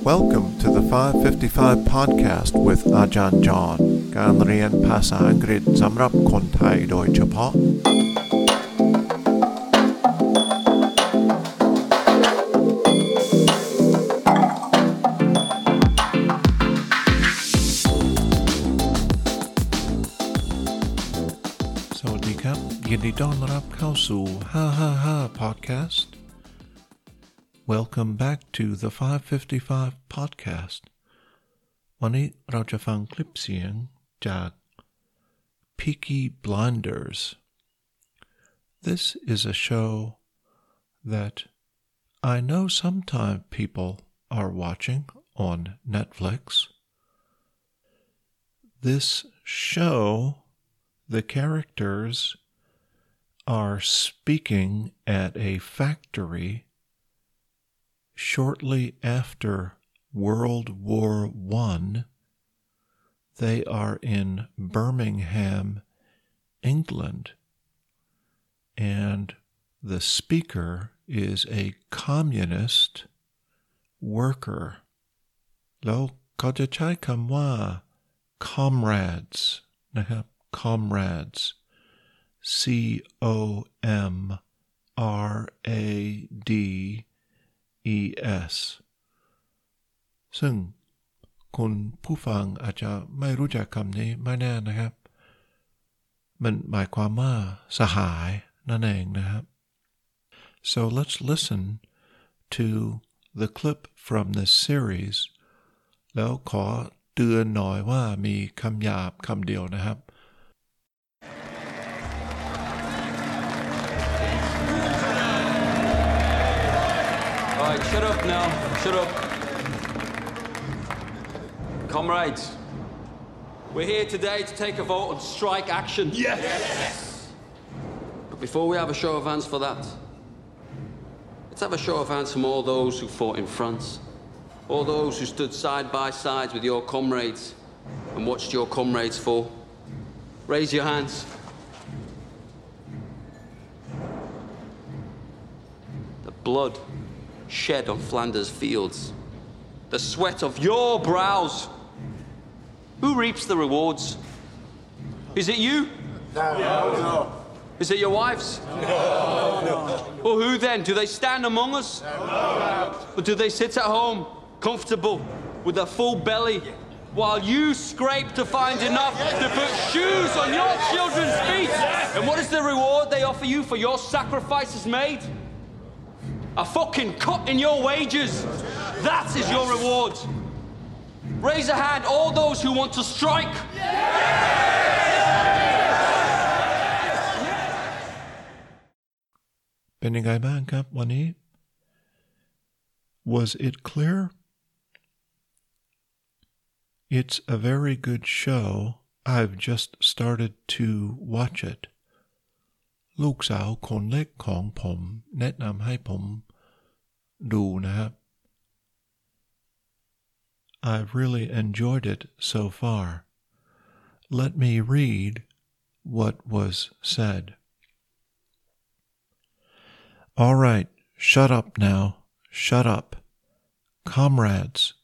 Welcome to the 555 podcast with Ajahn John การเรียนภาษาอังกฤษสำหรับคนไทยโดยเฉพาะ สวัสดีครับ ยินดีต้อนรับเข้าสู่ 555 podcast Welcome back to the 555 podcast วันนี้เราจะฟังคลิปเสียงจาก Peaky Blinders This is a show that I know sometimes people are watching on Netflix. This show the characters are speaking at a factory shortly after World War I. They are in Birmingham, England. And the speaker is a communist worker. Lo kajachai kamwa, comrades. Comrades. C O M R A D E S ซึ่งคุณผู้ฟังอาจจะไม่รู้จักคำนี้ไม่แน่นะครับ มันหมายความว่าสหายนั่นเองนะครับ so let's listen to the clip from this series แล้วขอเตือนหน่อยว่ามีคำหยาบคำเดียวนะครับ right, shut up now. Shut up. Comrades, we're here today to take a vote on strike action. Yes! yes. But before we have a show of hands for that, let's have a show of hands from all those who fought in France, all those who stood side by side with your comrades and watched your comrades fall. Raise your hands. The blood shed on Flanders fields, the sweat of your brows. Who reaps the rewards? Is it you? No. no. Is it your wives? No. Well, who then? Do they stand among us? No. Or do they sit at home, comfortable, with a full belly, while you scrape to find enough to put shoes on your children's feet? And what is the reward they offer you for your sacrifices made? A fucking cut in your wages. That is your reward. Raise a hand, all those who want to strike. เป็นยังไงบ้างครับวันนี้ Was it clear? It's a very good show. I've just started to watch it. ลูกสาวคนเล็กของผมแนะนำให้ผมดูนะครับ I've really enjoyed it so far. Let me read what was said. All right, shut up now. Shut up. Comrades,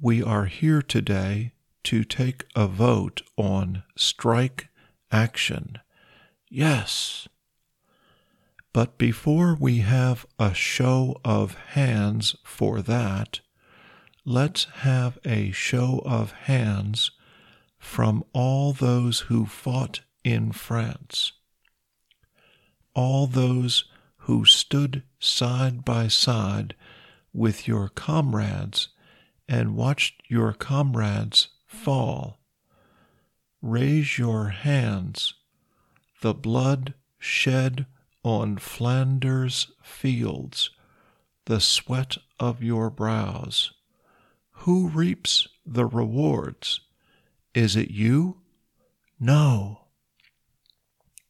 we are here today to take a vote on strike action. Yes. But before we have a show of hands for that, let's have a show of hands from all those who fought in France. All those who stood side by side with your comrades and watched your comrades fall. Raise your hands. The blood shed on Flanders fields, the sweat of your brows. Who reaps the rewards? Is it you? No.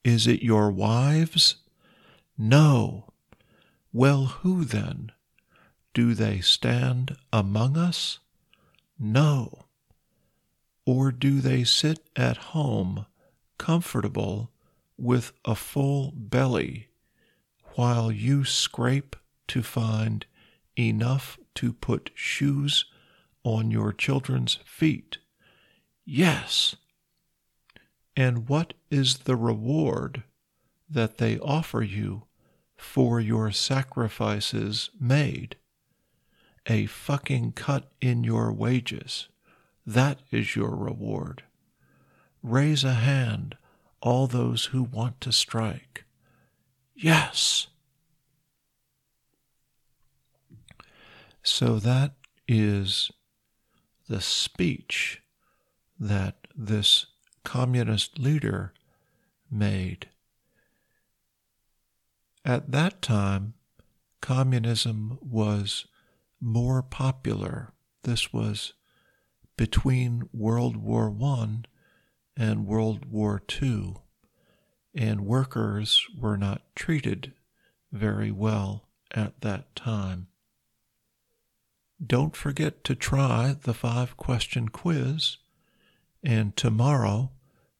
Is it your wives? No. Well, who then? Do they stand among us? No. Or do they sit at home, comfortable, with a full belly, while you scrape to find enough to put shoes on your children's feet. Yes. And what is the reward that they offer you for your sacrifices made? A fucking cut in your wages. That is your reward. Raise a hand, all those who want to strike. Yes. So that is the speech that this communist leader made. At that time, communism was more popular. This was between World War I and World War II, and workers were not treated very well at that time. Don't forget to try the five question quiz, and tomorrow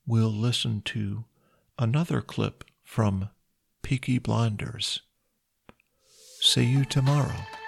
we'll listen to another clip from Peaky Blinders. See you tomorrow.